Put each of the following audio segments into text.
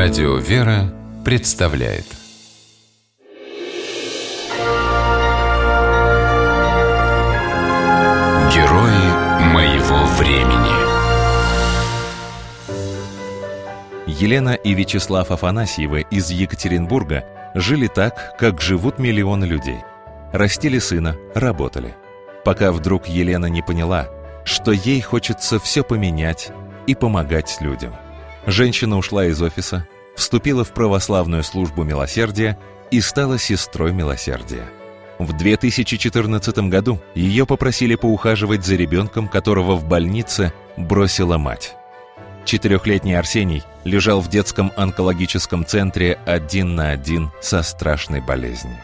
Радио «Вера» представляет Герои моего времени Елена и Вячеслав Афанасьевы из Екатеринбурга жили так, как живут миллионы людей. Растили сына, работали. Пока вдруг Елена не поняла, что ей хочется все поменять и помогать людям – Женщина ушла из офиса, вступила в православную службу милосердия и стала сестрой милосердия. В 2014 году ее попросили поухаживать за ребенком, которого в больнице бросила мать. Четырехлетний Арсений лежал в детском онкологическом центре один на один со страшной болезнью.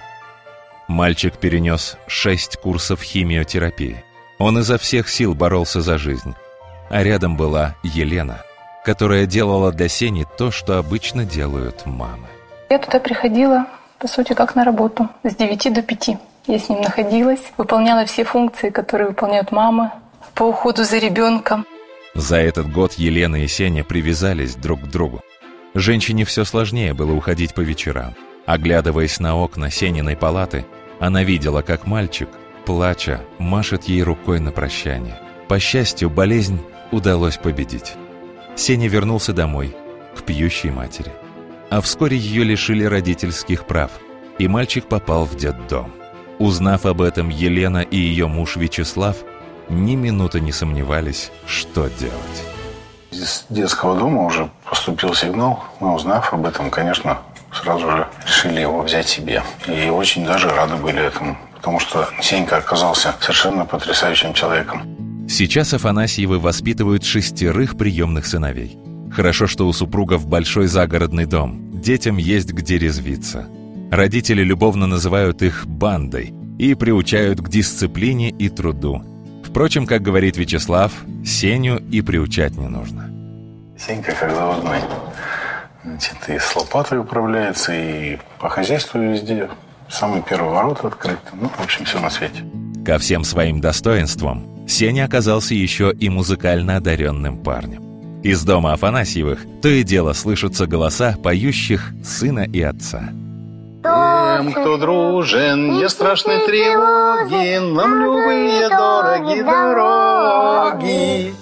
Мальчик перенес шесть курсов химиотерапии. Он изо всех сил боролся за жизнь. А рядом была Елена – которая делала для Сени то, что обычно делают мамы. Я туда приходила, по сути, как на работу, с 9 до 5. Я с ним находилась, выполняла все функции, которые выполняют мамы по уходу за ребенком. За этот год Елена и Сеня привязались друг к другу. Женщине все сложнее было уходить по вечерам. Оглядываясь на окна Сениной палаты, она видела, как мальчик, плача, машет ей рукой на прощание. По счастью, болезнь удалось победить. Сеня вернулся домой, к пьющей матери. А вскоре ее лишили родительских прав, и мальчик попал в детдом. Узнав об этом, Елена и ее муж Вячеслав ни минуты не сомневались, что делать. Из детского дома уже поступил сигнал. Мы, узнав об этом, конечно, сразу же решили его взять себе. И очень даже рады были этому, потому что Сенька оказался совершенно потрясающим человеком. Сейчас Афанасьевы воспитывают шестерых приемных сыновей. Хорошо, что у супругов большой загородный дом, детям есть где резвиться. Родители любовно называют их «бандой» и приучают к дисциплине и труду. Впрочем, как говорит Вячеслав, Сеню и приучать не нужно. Сенька как заводной. Значит, и с лопатой управляется, и по хозяйству везде. Самый первый ворот открыт. Ну, в общем, все на свете. Ко всем своим достоинствам Сеня оказался еще и музыкально одаренным парнем. Из дома Афанасьевых то и дело слышатся голоса поющих сына и отца. Тем, кто дружен, не страшны тревоги, нам любые дороги дороги.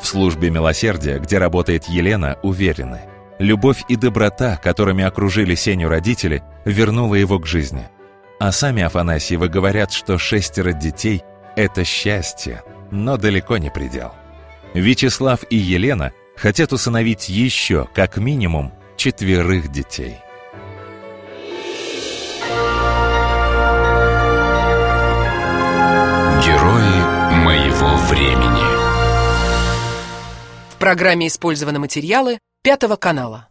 В службе милосердия, где работает Елена, уверены, любовь и доброта, которыми окружили Сеню родители, вернула его к жизни. А сами Афанасьевы говорят, что шестеро детей – это счастье, но далеко не предел. Вячеслав и Елена хотят усыновить еще, как минимум, четверых детей. Герои моего времени В программе использованы материалы Пятого канала.